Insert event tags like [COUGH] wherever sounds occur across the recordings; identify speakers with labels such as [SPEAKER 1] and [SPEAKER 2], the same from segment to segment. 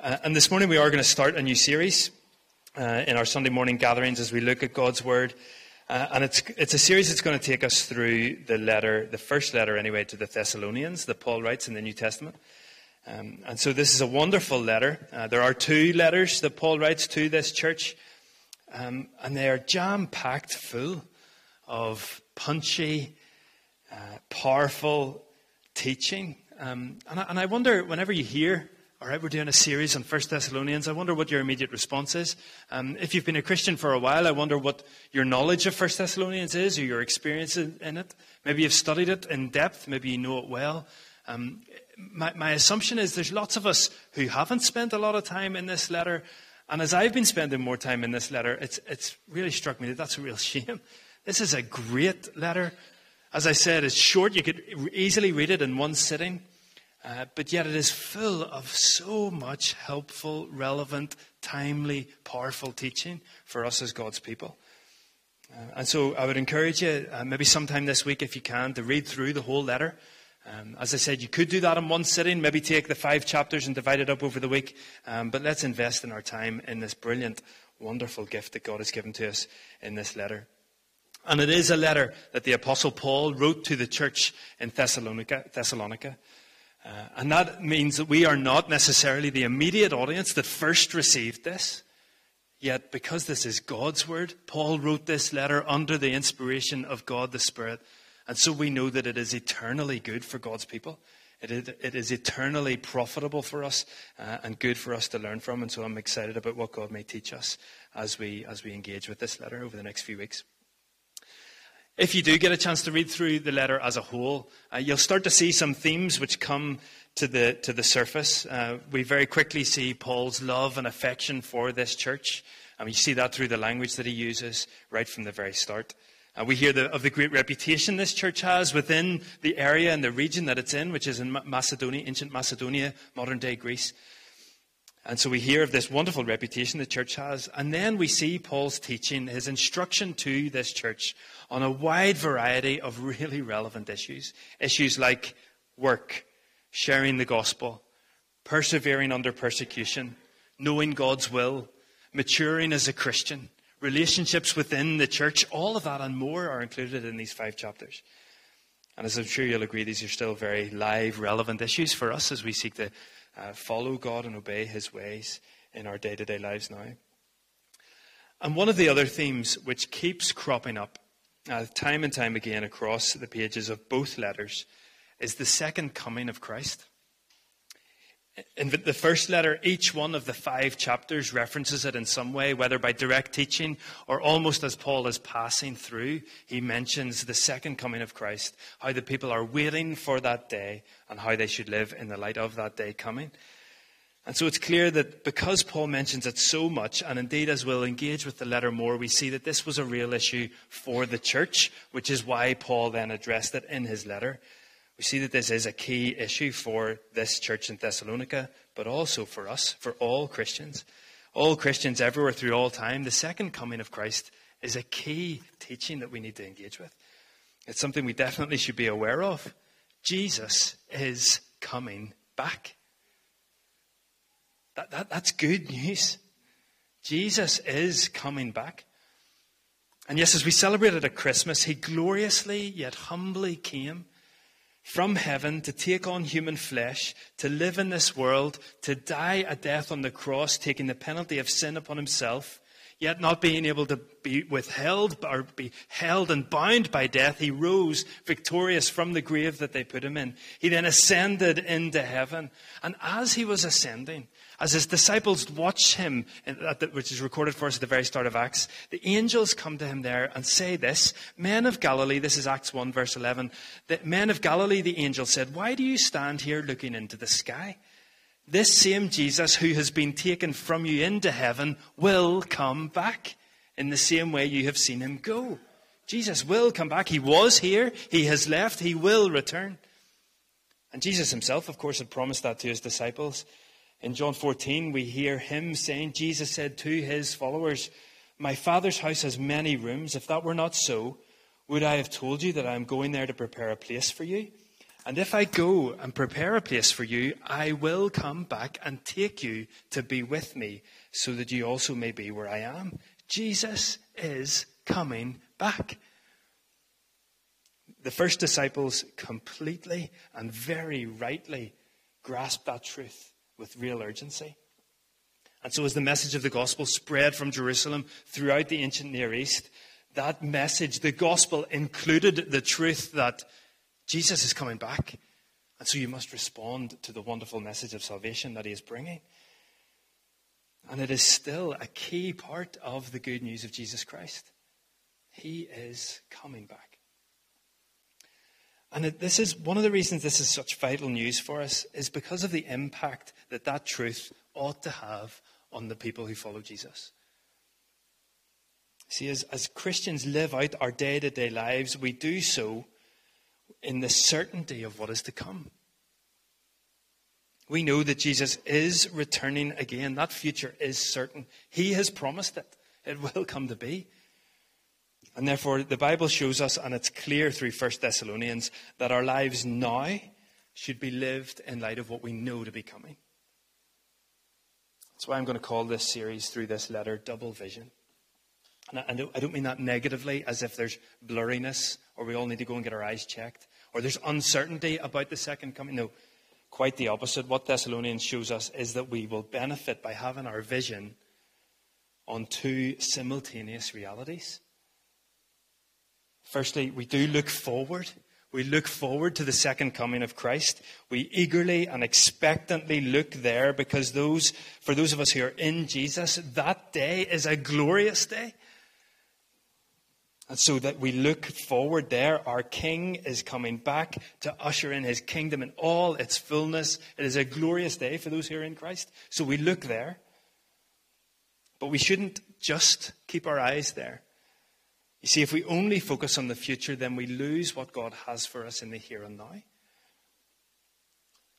[SPEAKER 1] Uh, and this morning we are going to start a new series uh, in our Sunday morning gatherings as we look at God's Word. Uh, and it's, it's a series that's going to take us through the letter, the first letter anyway, to the Thessalonians that Paul writes in the New Testament. Um, and so this is a wonderful letter. Uh, there are two letters that Paul writes to this church, um, and they are jam packed full of punchy, uh, powerful teaching. Um, and, I, and I wonder, whenever you hear all right, we're doing a series on First Thessalonians. I wonder what your immediate response is. Um, if you've been a Christian for a while, I wonder what your knowledge of First Thessalonians is or your experience in it. Maybe you've studied it in depth. Maybe you know it well. Um, my, my assumption is there's lots of us who haven't spent a lot of time in this letter. And as I've been spending more time in this letter, it's, it's really struck me that that's a real [LAUGHS] shame. This is a great letter. As I said, it's short. You could easily read it in one sitting. Uh, but yet it is full of so much helpful, relevant, timely, powerful teaching for us as God's people. Uh, and so I would encourage you, uh, maybe sometime this week, if you can, to read through the whole letter. Um, as I said, you could do that in one sitting, maybe take the five chapters and divide it up over the week. Um, but let's invest in our time in this brilliant, wonderful gift that God has given to us in this letter. And it is a letter that the Apostle Paul wrote to the church in Thessalonica. Thessalonica. Uh, and that means that we are not necessarily the immediate audience that first received this. Yet, because this is God's word, Paul wrote this letter under the inspiration of God the Spirit. And so we know that it is eternally good for God's people. It is, it is eternally profitable for us uh, and good for us to learn from. And so I'm excited about what God may teach us as we, as we engage with this letter over the next few weeks. If you do get a chance to read through the letter as a whole, uh, you'll start to see some themes which come to the, to the surface. Uh, we very quickly see Paul's love and affection for this church. And you see that through the language that he uses right from the very start. Uh, we hear the, of the great reputation this church has within the area and the region that it's in, which is in Macedonia, ancient Macedonia, modern day Greece. And so we hear of this wonderful reputation the church has. And then we see Paul's teaching, his instruction to this church on a wide variety of really relevant issues. Issues like work, sharing the gospel, persevering under persecution, knowing God's will, maturing as a Christian, relationships within the church. All of that and more are included in these five chapters. And as I'm sure you'll agree, these are still very live, relevant issues for us as we seek to uh, follow God and obey His ways in our day to day lives now. And one of the other themes which keeps cropping up uh, time and time again across the pages of both letters is the second coming of Christ. In the first letter, each one of the five chapters references it in some way, whether by direct teaching or almost as Paul is passing through. He mentions the second coming of Christ, how the people are waiting for that day, and how they should live in the light of that day coming. And so it's clear that because Paul mentions it so much, and indeed as we'll engage with the letter more, we see that this was a real issue for the church, which is why Paul then addressed it in his letter. We see that this is a key issue for this church in Thessalonica, but also for us, for all Christians. All Christians everywhere through all time, the second coming of Christ is a key teaching that we need to engage with. It's something we definitely should be aware of. Jesus is coming back. That, that, that's good news. Jesus is coming back. And yes, as we celebrated at Christmas, he gloriously yet humbly came from heaven to take on human flesh, to live in this world, to die a death on the cross, taking the penalty of sin upon himself, yet not being able to be withheld or be held and bound by death, he rose victorious from the grave that they put him in. He then ascended into heaven. And as he was ascending, as his disciples watch him, which is recorded for us at the very start of Acts, the angels come to him there and say this Men of Galilee, this is Acts 1, verse 11. The men of Galilee, the angel said, Why do you stand here looking into the sky? This same Jesus who has been taken from you into heaven will come back in the same way you have seen him go. Jesus will come back. He was here, he has left, he will return. And Jesus himself, of course, had promised that to his disciples. In John 14, we hear him saying, Jesus said to his followers, My Father's house has many rooms. If that were not so, would I have told you that I am going there to prepare a place for you? And if I go and prepare a place for you, I will come back and take you to be with me, so that you also may be where I am. Jesus is coming back. The first disciples completely and very rightly grasped that truth with real urgency. And so, as the message of the gospel spread from Jerusalem throughout the ancient Near East, that message, the gospel, included the truth that Jesus is coming back. And so you must respond to the wonderful message of salvation that he is bringing. And it is still a key part of the good news of Jesus Christ. He is coming back. And this is one of the reasons this is such vital news for us is because of the impact that that truth ought to have on the people who follow Jesus. See, as, as Christians live out our day to day lives, we do so in the certainty of what is to come. We know that Jesus is returning again. That future is certain. He has promised it. It will come to be. And therefore, the Bible shows us, and it's clear through 1 Thessalonians, that our lives now should be lived in light of what we know to be coming. That's why I'm going to call this series through this letter Double Vision. And I don't mean that negatively, as if there's blurriness or we all need to go and get our eyes checked or there's uncertainty about the second coming. No, quite the opposite. What Thessalonians shows us is that we will benefit by having our vision on two simultaneous realities. Firstly, we do look forward. We look forward to the second coming of Christ. We eagerly and expectantly look there because those, for those of us who are in Jesus, that day is a glorious day. And so that we look forward there, our King is coming back to usher in his kingdom in all its fullness. It is a glorious day for those who are in Christ. So we look there. But we shouldn't just keep our eyes there. You see, if we only focus on the future, then we lose what God has for us in the here and now.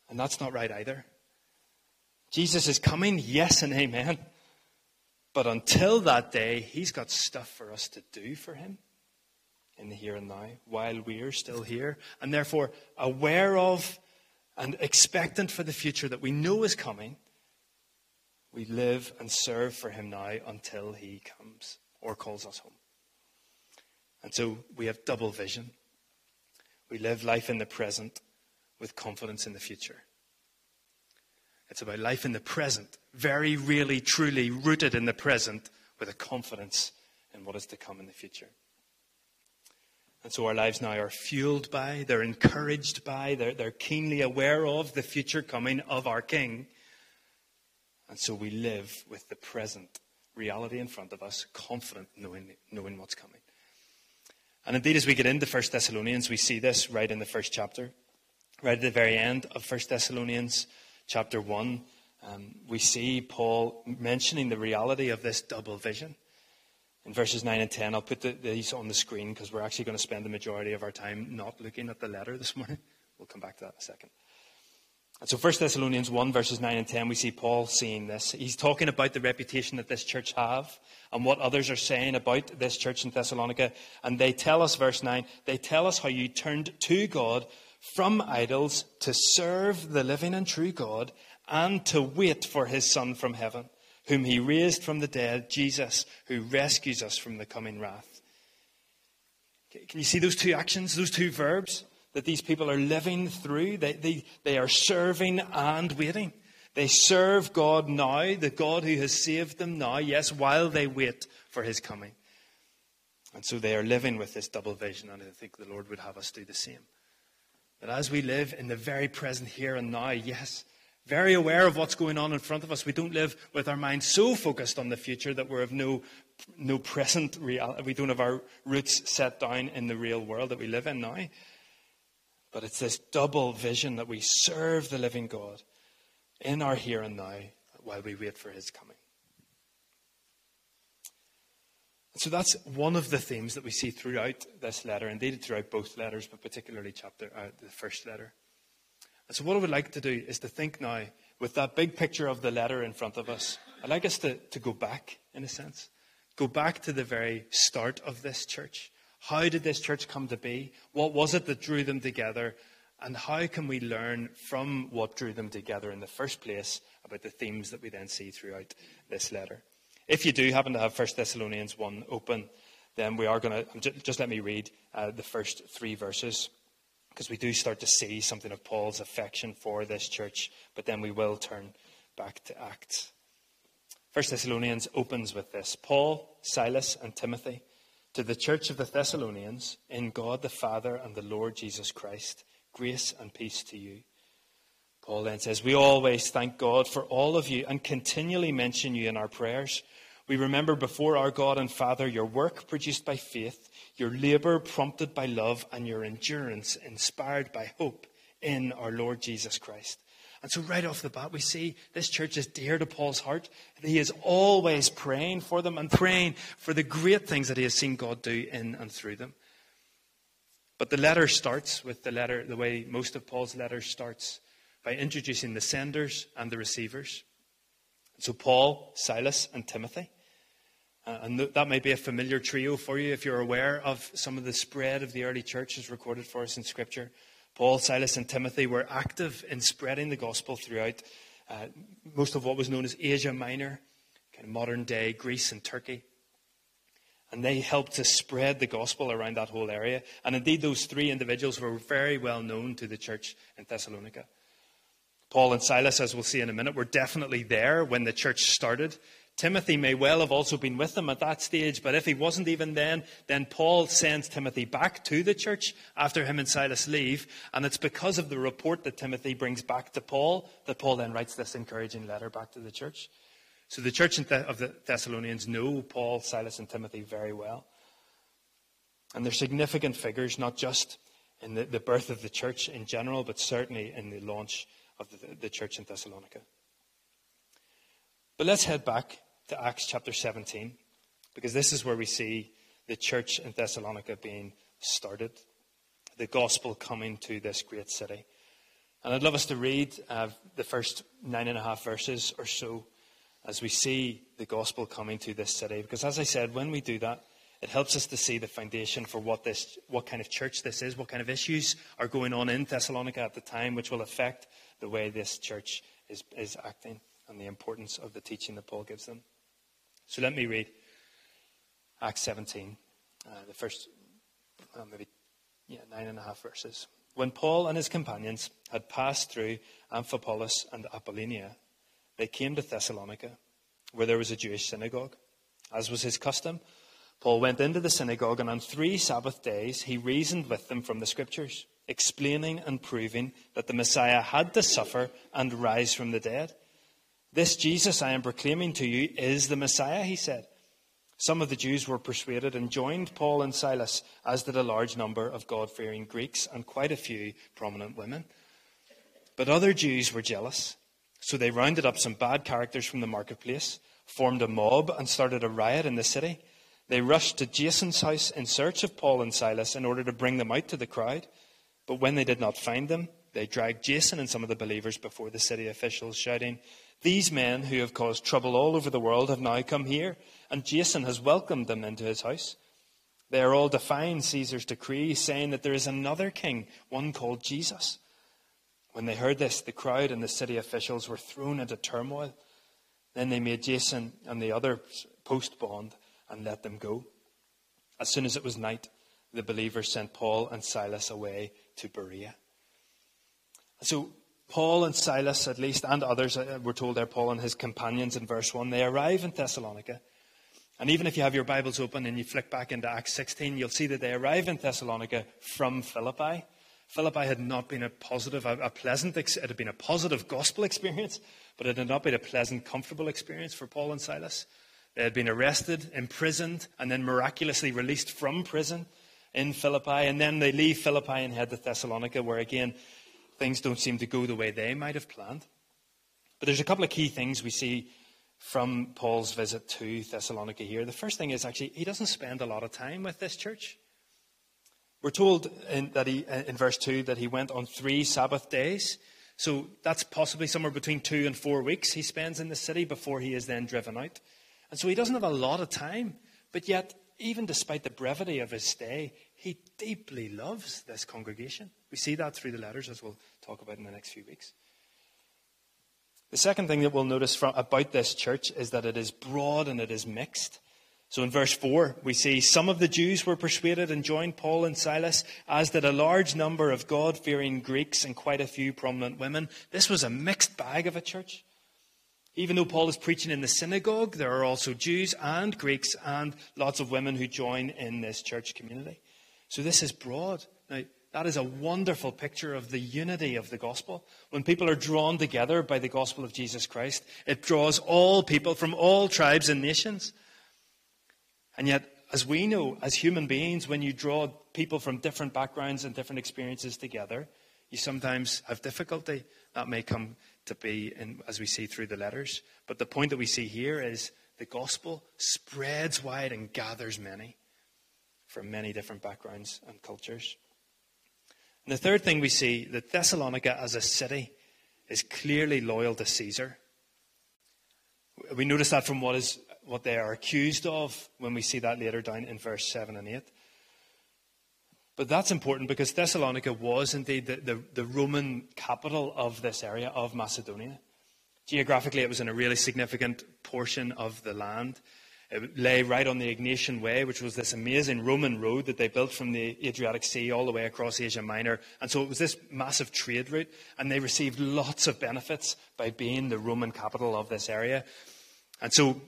[SPEAKER 1] And that's not right either. Jesus is coming, yes and amen. But until that day, He's got stuff for us to do for Him in the here and now while we're still here. And therefore, aware of and expectant for the future that we know is coming, we live and serve for Him now until He comes or calls us home. And so we have double vision. We live life in the present with confidence in the future. It's about life in the present, very really, truly rooted in the present with a confidence in what is to come in the future. And so our lives now are fueled by, they're encouraged by, they're, they're keenly aware of the future coming of our King. And so we live with the present reality in front of us, confident knowing, knowing what's coming. And indeed, as we get into 1 Thessalonians, we see this right in the first chapter, right at the very end of 1 Thessalonians chapter 1, um, we see Paul mentioning the reality of this double vision. In verses 9 and 10, I'll put the, these on the screen because we're actually going to spend the majority of our time not looking at the letter this [LAUGHS] morning. We'll come back to that in a second. And so 1 Thessalonians 1, verses 9 and 10, we see Paul saying this. He's talking about the reputation that this church have and what others are saying about this church in Thessalonica. And they tell us, verse 9, they tell us how you turned to God from idols to serve the living and true God and to wait for his Son from heaven, whom he raised from the dead, Jesus, who rescues us from the coming wrath. Can you see those two actions, those two verbs that these people are living through? They, they, they are serving and waiting. They serve God now, the God who has saved them now, yes, while they wait for his coming. And so they are living with this double vision, and I think the Lord would have us do the same. That as we live in the very present here and now, yes, very aware of what's going on in front of us, we don't live with our minds so focused on the future that we're of no, no present reality. We don't have our roots set down in the real world that we live in now. But it's this double vision that we serve the living God in our here and now while we wait for his coming. So that's one of the themes that we see throughout this letter, indeed throughout both letters, but particularly chapter uh, the first letter. And so what I would like to do is to think now, with that big picture of the letter in front of us, I'd like us to, to go back, in a sense. Go back to the very start of this church. How did this church come to be? What was it that drew them together? And how can we learn from what drew them together in the first place about the themes that we then see throughout this letter? If you do happen to have 1 Thessalonians 1 open, then we are going to just let me read uh, the first three verses because we do start to see something of Paul's affection for this church, but then we will turn back to Acts. 1 Thessalonians opens with this Paul, Silas, and Timothy to the church of the Thessalonians, in God the Father and the Lord Jesus Christ, grace and peace to you. Paul then says, We always thank God for all of you and continually mention you in our prayers. We remember before our God and Father your work produced by faith, your labor prompted by love, and your endurance inspired by hope in our Lord Jesus Christ. And so, right off the bat, we see this church is dear to Paul's heart. He is always praying for them and praying for the great things that he has seen God do in and through them. But the letter starts with the letter, the way most of Paul's letters starts, by introducing the senders and the receivers. So, Paul, Silas, and Timothy. Uh, and th- that may be a familiar trio for you if you're aware of some of the spread of the early church as recorded for us in Scripture. Paul, Silas, and Timothy were active in spreading the gospel throughout uh, most of what was known as Asia Minor, kind of modern day Greece and Turkey. And they helped to spread the gospel around that whole area. And indeed, those three individuals were very well known to the church in Thessalonica. Paul and Silas, as we'll see in a minute, were definitely there when the church started. Timothy may well have also been with them at that stage, but if he wasn't even then, then Paul sends Timothy back to the church after him and Silas leave. And it's because of the report that Timothy brings back to Paul that Paul then writes this encouraging letter back to the church. So the church of the Thessalonians know Paul, Silas, and Timothy very well. And they're significant figures, not just in the, the birth of the church in general, but certainly in the launch of the, the church in Thessalonica. But let's head back to Acts chapter 17, because this is where we see the church in Thessalonica being started, the gospel coming to this great city. And I'd love us to read uh, the first nine and a half verses or so as we see the gospel coming to this city. Because as I said, when we do that, it helps us to see the foundation for what this, what kind of church this is, what kind of issues are going on in Thessalonica at the time, which will affect the way this church is, is acting and the importance of the teaching that Paul gives them. So let me read Acts 17, uh, the first uh, maybe yeah, nine and a half verses. When Paul and his companions had passed through Amphipolis and Apollonia, they came to Thessalonica, where there was a Jewish synagogue. As was his custom, Paul went into the synagogue, and on three Sabbath days he reasoned with them from the Scriptures, explaining and proving that the Messiah had to suffer and rise from the dead this Jesus I am proclaiming to you is the Messiah, he said. Some of the Jews were persuaded and joined Paul and Silas, as did a large number of God fearing Greeks and quite a few prominent women. But other Jews were jealous, so they rounded up some bad characters from the marketplace, formed a mob, and started a riot in the city. They rushed to Jason's house in search of Paul and Silas in order to bring them out to the crowd. But when they did not find them, they dragged Jason and some of the believers before the city officials, shouting, these men who have caused trouble all over the world have now come here, and Jason has welcomed them into his house. They are all defying Caesar's decree, saying that there is another king, one called Jesus. When they heard this, the crowd and the city officials were thrown into turmoil. Then they made Jason and the others post bond and let them go. As soon as it was night, the believers sent Paul and Silas away to Berea. So Paul and Silas, at least, and others, uh, we're told there, Paul and his companions in verse 1, they arrive in Thessalonica. And even if you have your Bibles open and you flick back into Acts 16, you'll see that they arrive in Thessalonica from Philippi. Philippi had not been a positive, a, pleasant, it had been a positive gospel experience, but it had not been a pleasant, comfortable experience for Paul and Silas. They had been arrested, imprisoned, and then miraculously released from prison in Philippi. And then they leave Philippi and head to Thessalonica, where again, things don't seem to go the way they might have planned. But there's a couple of key things we see from Paul's visit to Thessalonica here. The first thing is actually he doesn't spend a lot of time with this church. We're told in, that he, uh, in verse 2 that he went on three Sabbath days. So that's possibly somewhere between two and four weeks he spends in the city before he is then driven out. And so he doesn't have a lot of time. But yet, even despite the brevity of his stay, he deeply loves this congregation. We see that through the letters, as we'll talk about in the next few weeks. The second thing that we'll notice from, about this church is that it is broad and it is mixed. So in verse 4, we see some of the Jews were persuaded and joined Paul and Silas, as did a large number of God fearing Greeks and quite a few prominent women. This was a mixed bag of a church. Even though Paul is preaching in the synagogue, there are also Jews and Greeks and lots of women who join in this church community. So this is broad. Now, that is a wonderful picture of the unity of the gospel. When people are drawn together by the gospel of Jesus Christ, it draws all people from all tribes and nations. And yet, as we know, as human beings, when you draw people from different backgrounds and different experiences together, you sometimes have difficulty. That may come to be, in, as we see through the letters. But the point that we see here is the gospel spreads wide and gathers many from many different backgrounds and cultures. And the third thing we see that Thessalonica as a city is clearly loyal to Caesar. We notice that from what is what they are accused of when we see that later down in verse 7 and 8. But that's important because Thessalonica was indeed the, the, the, Roman capital of this area of Macedonia. Geographically, it was in a really significant portion of the land. It lay right on the Egnatian Way, which was this amazing Roman road that they built from the Adriatic Sea all the way across Asia Minor. And so it was this massive trade route, and they received lots of benefits by being the Roman capital of this area. And so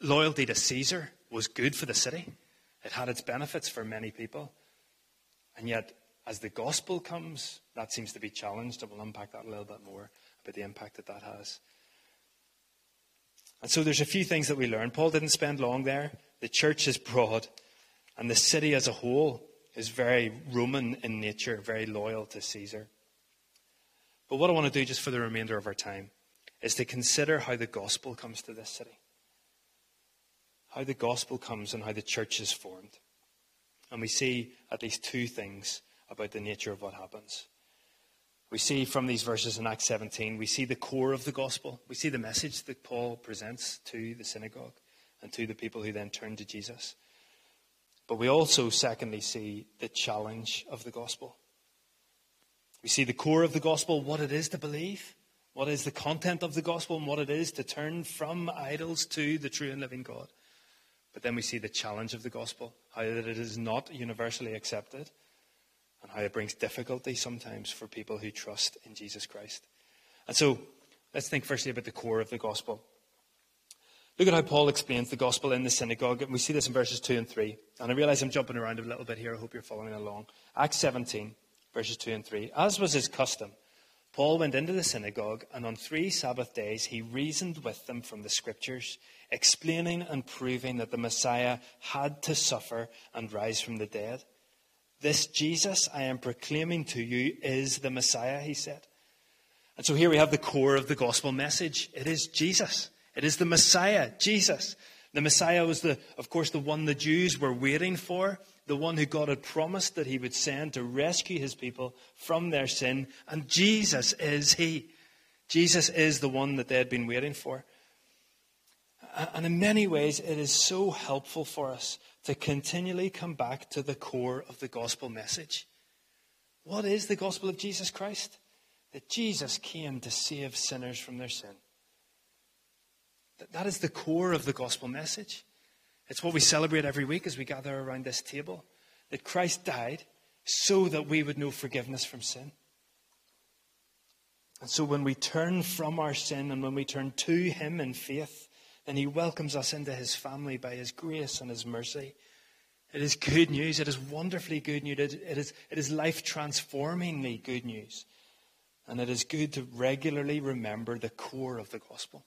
[SPEAKER 1] loyalty to Caesar was good for the city, it had its benefits for many people. And yet, as the gospel comes, that seems to be challenged, and we'll unpack that a little bit more about the impact that that has. And so there's a few things that we learn. Paul didn't spend long there. The church is broad, and the city as a whole is very Roman in nature, very loyal to Caesar. But what I want to do just for the remainder of our time is to consider how the gospel comes to this city. How the gospel comes and how the church is formed. And we see at least two things about the nature of what happens. We see from these verses in Acts 17, we see the core of the gospel. We see the message that Paul presents to the synagogue and to the people who then turn to Jesus. But we also, secondly, see the challenge of the gospel. We see the core of the gospel, what it is to believe, what is the content of the gospel, and what it is to turn from idols to the true and living God. But then we see the challenge of the gospel, how that it is not universally accepted and how it brings difficulty sometimes for people who trust in Jesus Christ. And so let's think firstly about the core of the gospel. Look at how Paul explains the gospel in the synagogue, and we see this in verses 2 and 3. And I realize I'm jumping around a little bit here. I hope you're following along. Acts 17, verses 2 and 3. As was his custom, Paul went into the synagogue, and on three Sabbath days he reasoned with them from the scriptures, explaining and proving that the Messiah had to suffer and rise from the dead this Jesus I am proclaiming to you is the Messiah, he said. And so here we have the core of the gospel message. It is Jesus. It is the Messiah, Jesus. The Messiah was the, of course, the one the Jews were waiting for, the one who God had promised that he would send to rescue his people from their sin. And Jesus is he. Jesus is the one that they had been waiting for. And in many ways, it is so helpful for us to continually come back to the core of the gospel message. What is the gospel of Jesus Christ? That Jesus came to save sinners from their sin. That is the core of the gospel message. It's what we celebrate every week as we gather around this table. That Christ died so that we would know forgiveness from sin. And so when we turn from our sin and when we turn to Him in faith, then he welcomes us into his family by his grace and his mercy. It is good news. It is wonderfully good news. It is, it is life transformingly good news. And it is good to regularly remember the core of the gospel.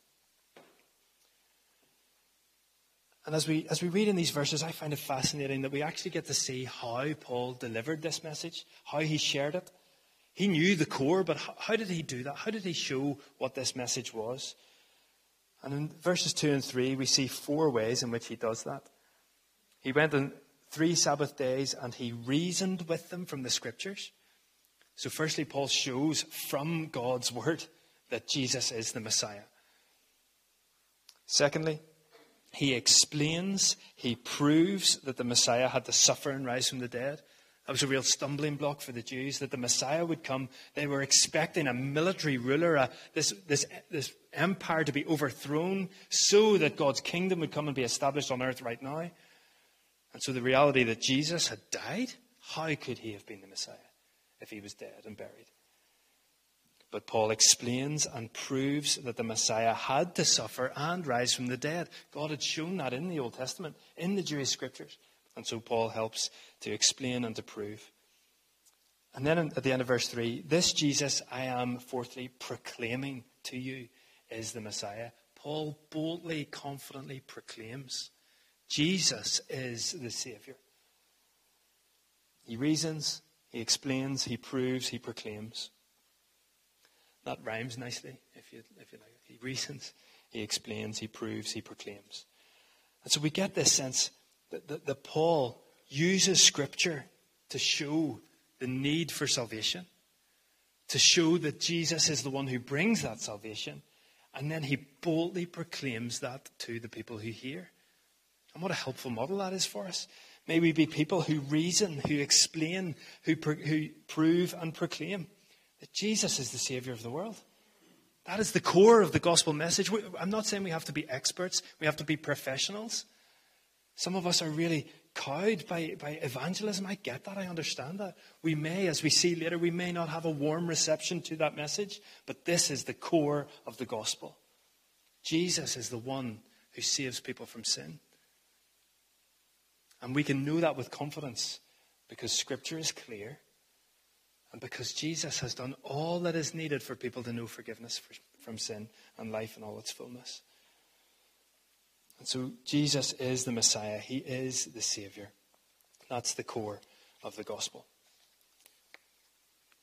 [SPEAKER 1] And as we, as we read in these verses, I find it fascinating that we actually get to see how Paul delivered this message, how he shared it. He knew the core, but how, how did he do that? How did he show what this message was? And in verses 2 and 3, we see four ways in which he does that. He went on three Sabbath days and he reasoned with them from the scriptures. So, firstly, Paul shows from God's word that Jesus is the Messiah. Secondly, he explains, he proves that the Messiah had to suffer and rise from the dead. That was a real stumbling block for the Jews that the Messiah would come. They were expecting a military ruler, a, this, this, this empire to be overthrown so that God's kingdom would come and be established on earth right now. And so the reality that Jesus had died, how could he have been the Messiah if he was dead and buried? But Paul explains and proves that the Messiah had to suffer and rise from the dead. God had shown that in the Old Testament, in the Jewish scriptures. And so Paul helps to explain and to prove. And then at the end of verse 3, this Jesus I am, fourthly, proclaiming to you is the Messiah. Paul boldly, confidently proclaims Jesus is the Savior. He reasons, he explains, he proves, he proclaims. That rhymes nicely, if you, if you like. He reasons, he explains, he proves, he proclaims. And so we get this sense that, that, that Paul uses Scripture to show the need for salvation, to show that Jesus is the one who brings that salvation, and then he boldly proclaims that to the people who hear. And what a helpful model that is for us. May we be people who reason, who explain, who, who prove and proclaim that Jesus is the Savior of the world. That is the core of the gospel message. I'm not saying we have to be experts, we have to be professionals. Some of us are really cowed by, by evangelism. I get that, I understand that. We may, as we see later, we may not have a warm reception to that message, but this is the core of the gospel. Jesus is the one who saves people from sin. And we can know that with confidence because Scripture is clear and because Jesus has done all that is needed for people to know forgiveness for, from sin and life in all its fullness. And so Jesus is the Messiah, He is the Savior. That's the core of the gospel.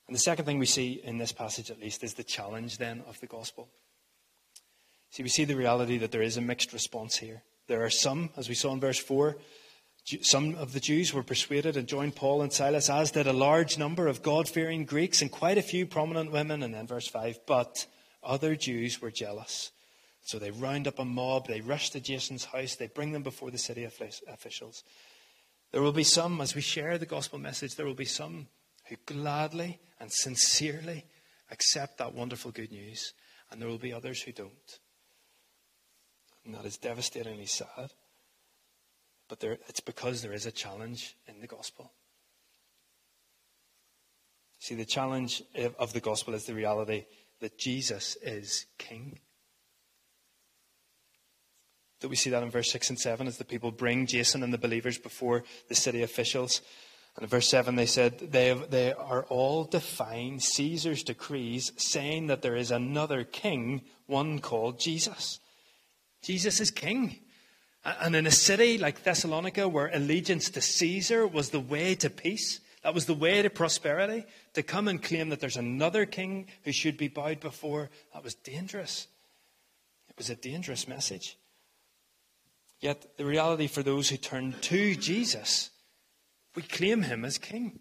[SPEAKER 1] And the second thing we see in this passage, at least, is the challenge then of the gospel. See, we see the reality that there is a mixed response here. There are some, as we saw in verse 4, some of the Jews were persuaded and joined Paul and Silas, as did a large number of God fearing Greeks and quite a few prominent women. And then verse 5 But other Jews were jealous. So they round up a mob, they rush to Jason's house, they bring them before the city officials. There will be some, as we share the gospel message, there will be some who gladly and sincerely accept that wonderful good news, and there will be others who don't. And that is devastatingly sad. But there, it's because there is a challenge in the gospel. See, the challenge of the gospel is the reality that Jesus is king. That we see that in verse 6 and 7 as the people bring Jason and the believers before the city officials. And in verse 7, they said, they, have, they are all defying Caesar's decrees, saying that there is another king, one called Jesus. Jesus is king. And in a city like Thessalonica, where allegiance to Caesar was the way to peace, that was the way to prosperity, to come and claim that there's another king who should be bowed before, that was dangerous. It was a dangerous message. Yet, the reality for those who turn to Jesus, we claim him as king.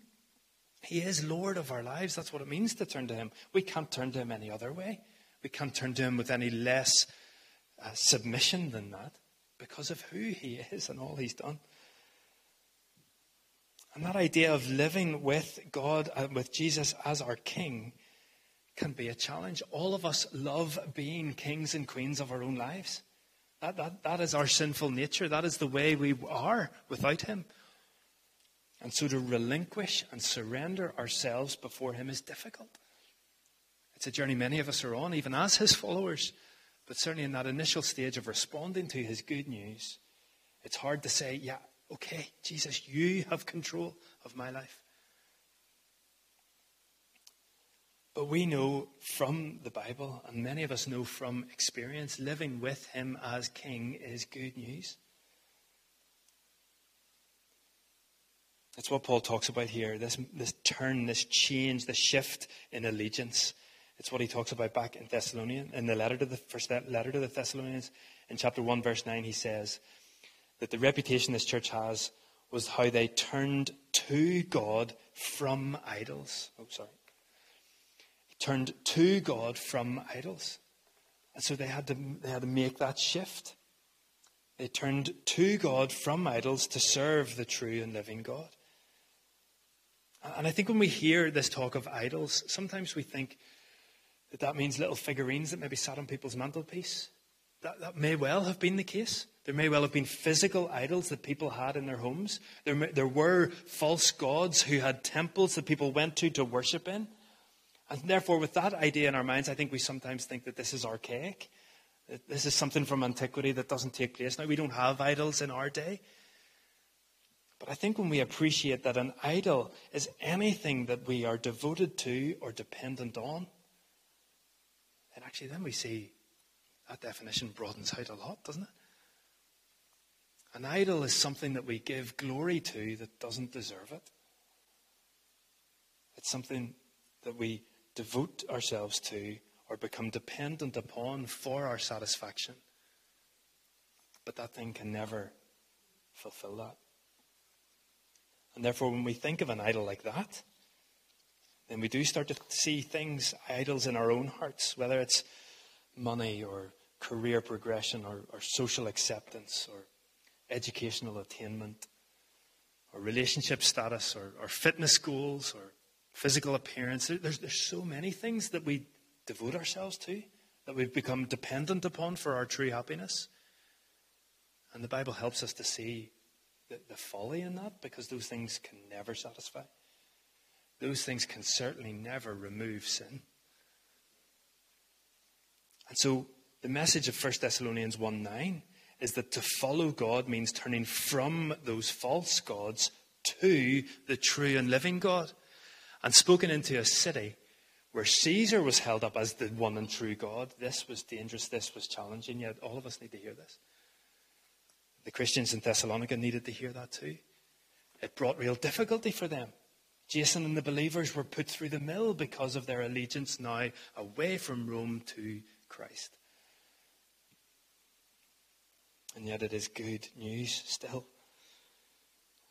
[SPEAKER 1] He is Lord of our lives. That's what it means to turn to him. We can't turn to him any other way. We can't turn to him with any less uh, submission than that because of who he is and all he's done. And that idea of living with God and with Jesus as our king can be a challenge. All of us love being kings and queens of our own lives. That, that, that is our sinful nature. That is the way we are without him. And so to relinquish and surrender ourselves before him is difficult. It's a journey many of us are on, even as his followers. But certainly in that initial stage of responding to his good news, it's hard to say, yeah, okay, Jesus, you have control of my life. But we know from the Bible, and many of us know from experience, living with him as king is good news. That's what Paul talks about here this, this turn, this change, this shift in allegiance. It's what he talks about back in Thessalonians, in the letter to the first letter to the Thessalonians, in chapter 1, verse 9, he says that the reputation this church has was how they turned to God from idols. Oh, sorry. Turned to God from idols. And so they had to, they had to make that shift. They turned to God from idols to serve the true and living God. And I think when we hear this talk of idols, sometimes we think that that means little figurines that maybe sat on people's mantelpiece. That, that may well have been the case. There may well have been physical idols that people had in their homes. There, may, there were false gods who had temples that people went to to worship in. And therefore, with that idea in our minds, I think we sometimes think that this is archaic. That this is something from antiquity that doesn't take place now. We don't have idols in our day. But I think when we appreciate that an idol is anything that we are devoted to or dependent on, actually then we see that definition broadens out a lot, doesn't it? An idol is something that we give glory to that doesn't deserve it. It's something that we devote ourselves to or become dependent upon for our satisfaction. But that thing can never fulfill that. And therefore, when we think of an idol like that, then we do start to see things, idols in our own hearts, whether it's money or career progression or, or social acceptance or educational attainment or relationship status or, or fitness goals or physical appearance. There's, there's so many things that we devote ourselves to that we've become dependent upon for our true happiness. And the Bible helps us to see the, the folly in that because those things can never satisfy. Those things can certainly never remove sin. And so the message of 1 Thessalonians 1 9 is that to follow God means turning from those false gods to the true and living God. And spoken into a city where Caesar was held up as the one and true God. This was dangerous, this was challenging, yet all of us need to hear this. The Christians in Thessalonica needed to hear that too. It brought real difficulty for them. Jason and the believers were put through the mill because of their allegiance now away from Rome to Christ. And yet it is good news still.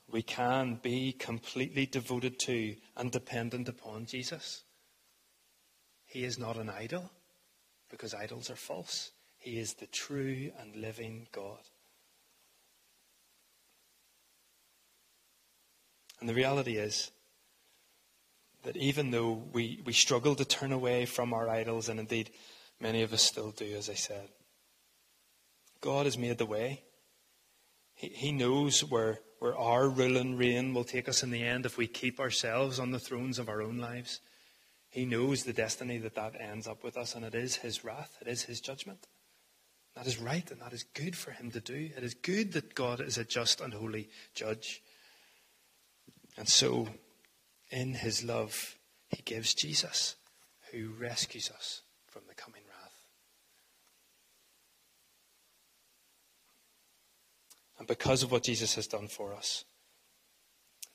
[SPEAKER 1] We can be completely devoted to and dependent upon Jesus. He is not an idol because idols are false. He is the true and living God. And the reality is that even though we, we struggle to turn away from our idols, and indeed many of us still do, as I said, God has made the way. He, he knows where, where our rule and reign will take us in the end if we keep ourselves on the thrones of our own lives. He knows the destiny that that ends up with us, and it is His wrath, it is His judgment. That is right, and that is good for Him to do. It is good that God is a just and holy judge. And so, in his love, he gives Jesus, who rescues us from the coming wrath. And because of what Jesus has done for us,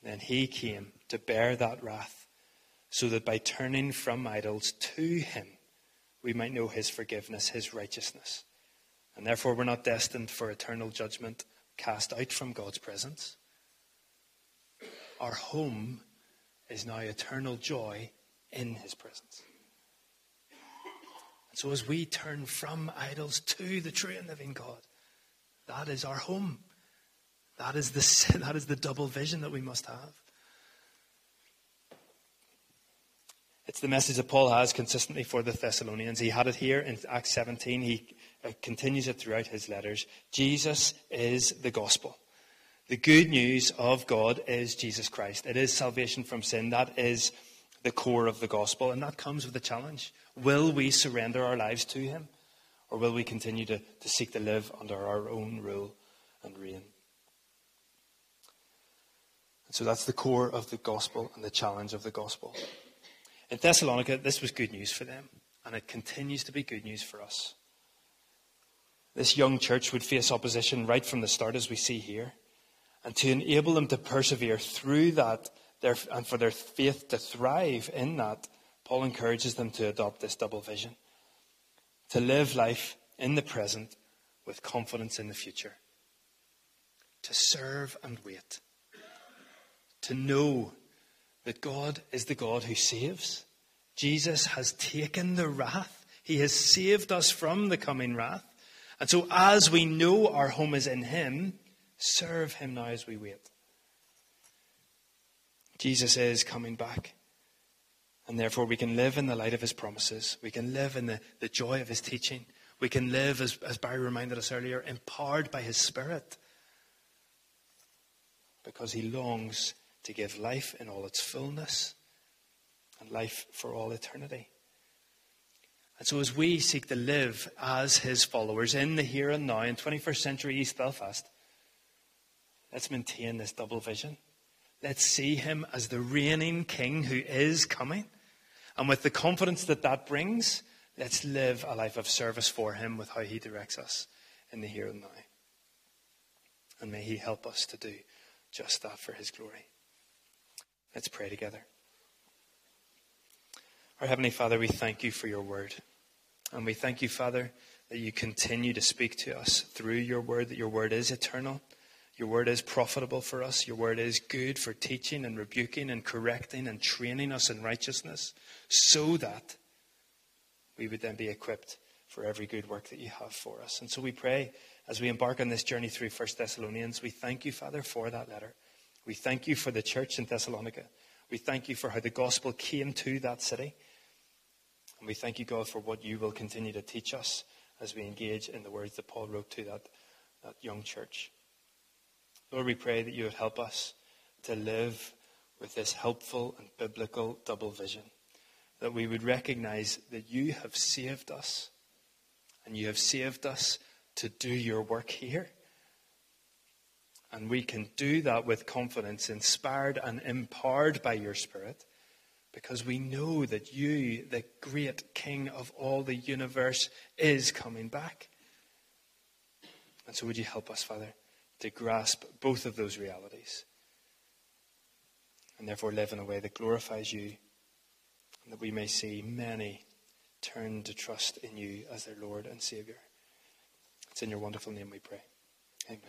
[SPEAKER 1] then he came to bear that wrath, so that by turning from idols to him, we might know his forgiveness, his righteousness. And therefore, we're not destined for eternal judgment cast out from God's presence our home is now eternal joy in his presence. And so as we turn from idols to the true and living God, that is our home. That is the, [LAUGHS] that is the double vision that we must have. It's the message that Paul has consistently for the Thessalonians. He had it here in Acts 17. He uh, continues it throughout his letters. Jesus is the gospel. The good news of God is Jesus Christ. It is salvation from sin. That is the core of the gospel, and that comes with a challenge. Will we surrender our lives to Him, or will we continue to, to seek to live under our own rule and reign? And so that's the core of the gospel and the challenge of the gospel. In Thessalonica, this was good news for them, and it continues to be good news for us. This young church would face opposition right from the start, as we see here. And to enable them to persevere through that and for their faith to thrive in that, Paul encourages them to adopt this double vision to live life in the present with confidence in the future, to serve and wait, to know that God is the God who saves. Jesus has taken the wrath, He has saved us from the coming wrath. And so, as we know our home is in Him, Serve him now as we wait. Jesus is coming back. And therefore, we can live in the light of his promises. We can live in the, the joy of his teaching. We can live, as, as Barry reminded us earlier, empowered by his Spirit. Because he longs to give life in all its fullness and life for all eternity. And so, as we seek to live as his followers in the here and now in 21st century East Belfast, let's maintain this double vision. Let's see him as the reigning king who is coming. And with the confidence that that brings, let's live a life of service for him with how he directs us in the here and now. And may he help us to do just that for his glory. Let's pray together. Our Heavenly Father, we thank you for your word. And we thank you, Father, that you continue to speak to us through your word, that your word is eternal your word is profitable for us. Your word is good for teaching and rebuking and correcting and training us in righteousness so that we would then be equipped for every good work that you have for us. And so we pray as we embark on this journey through 1 Thessalonians, we thank you, Father, for that letter. We thank you for the church in Thessalonica. We thank you for how the gospel came to that city. And we thank you, God, for what you will continue to teach us as we engage in the words that Paul wrote to that, that young church. Lord, we pray that you would help us to live with this helpful and biblical double vision. That we would recognize that you have saved us, and you have saved us to do your work here. And we can do that with confidence, inspired and empowered by your Spirit, because we know that you, the great King of all the universe, is coming back. And so, would you help us, Father? To grasp both of those realities and therefore live in a way that glorifies you and that we may see many turn to trust in you as their Lord and Savior. It's in your wonderful name we pray. Amen.